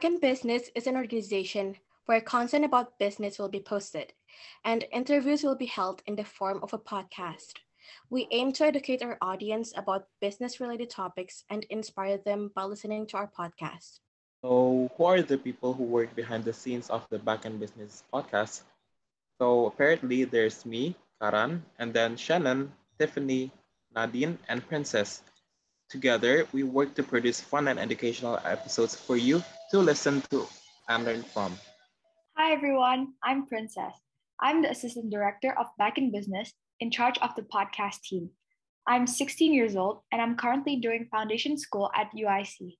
Business is an organization where content about business will be posted and interviews will be held in the form of a podcast. We aim to educate our audience about business related topics and inspire them by listening to our podcast. So, who are the people who work behind the scenes of the Back in Business podcast? So, apparently, there's me, Karan, and then Shannon, Tiffany, Nadine, and Princess. Together, we work to produce fun and educational episodes for you to listen to and learn from. Hi, everyone. I'm Princess. I'm the Assistant Director of Back in Business in charge of the podcast team. I'm 16 years old and I'm currently doing foundation school at UIC.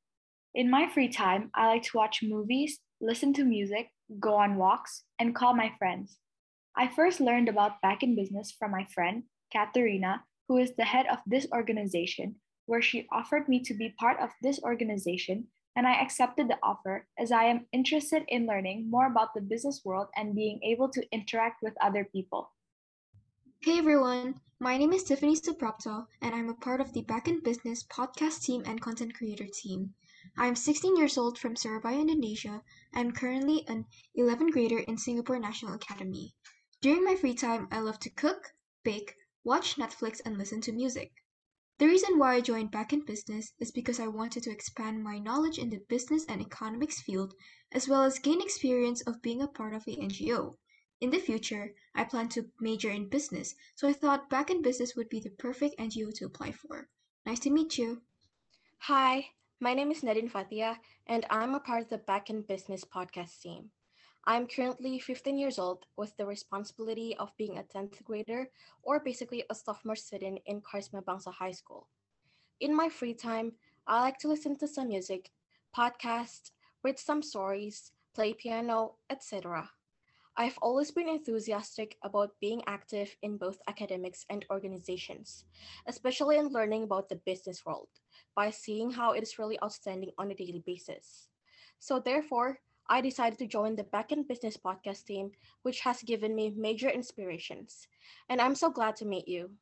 In my free time, I like to watch movies, listen to music, go on walks, and call my friends. I first learned about Back in Business from my friend, Katharina, who is the head of this organization where she offered me to be part of this organization, and I accepted the offer as I am interested in learning more about the business world and being able to interact with other people. Hey everyone, my name is Tiffany Suprapto, and I'm a part of the Back in Business podcast team and content creator team. I'm 16 years old from Surabaya, Indonesia, and currently an 11th grader in Singapore National Academy. During my free time, I love to cook, bake, watch Netflix, and listen to music. The reason why I joined Back in Business is because I wanted to expand my knowledge in the business and economics field, as well as gain experience of being a part of a NGO. In the future, I plan to major in business, so I thought Back in Business would be the perfect NGO to apply for. Nice to meet you. Hi, my name is Nadine Fatia, and I'm a part of the Back in Business podcast team. I'm currently 15 years old with the responsibility of being a 10th grader or basically a sophomore student in Karisma Bangsa High School. In my free time, I like to listen to some music, podcast, read some stories, play piano, etc. I've always been enthusiastic about being active in both academics and organizations, especially in learning about the business world by seeing how it is really outstanding on a daily basis. So, therefore, I decided to join the Back in Business podcast team, which has given me major inspirations. And I'm so glad to meet you.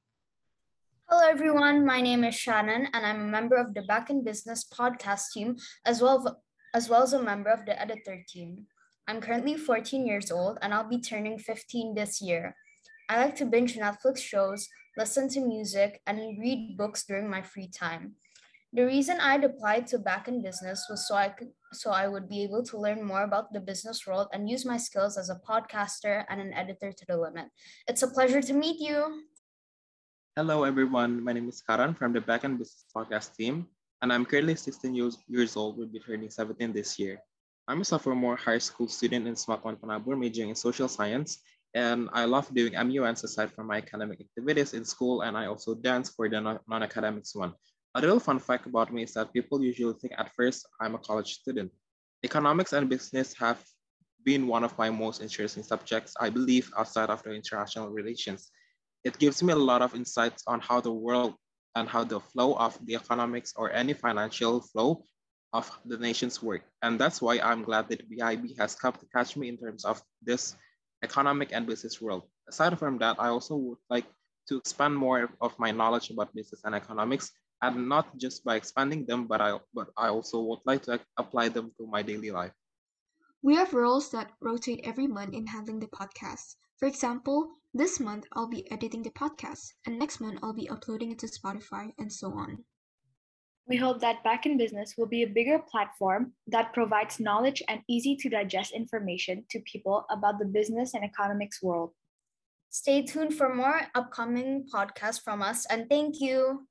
Hello, everyone. My name is Shannon, and I'm a member of the Back in Business podcast team, as well, as well as a member of the editor team. I'm currently 14 years old, and I'll be turning 15 this year. I like to binge Netflix shows, listen to music, and read books during my free time. The reason I'd applied to Backend Business was so I could so I would be able to learn more about the business world and use my skills as a podcaster and an editor to the limit. It's a pleasure to meet you. Hello, everyone. My name is Karan from the Back in Business Podcast team, and I'm currently 16 years, years old, will be turning 17 this year. I'm a sophomore high school student in SMAK Penabur, majoring in social science, and I love doing MUNs aside from my academic activities in school, and I also dance for the non-academics one. A little fun fact about me is that people usually think at first I'm a college student. Economics and business have been one of my most interesting subjects, I believe, outside of the international relations. It gives me a lot of insights on how the world and how the flow of the economics or any financial flow of the nations work. And that's why I'm glad that BIB has come to catch me in terms of this economic and business world. Aside from that, I also would like to expand more of my knowledge about business and economics and not just by expanding them, but I but I also would like to apply them to my daily life. We have roles that rotate every month in handling the podcast. For example, this month I'll be editing the podcast, and next month I'll be uploading it to Spotify, and so on. We hope that Back in Business will be a bigger platform that provides knowledge and easy to digest information to people about the business and economics world. Stay tuned for more upcoming podcasts from us, and thank you.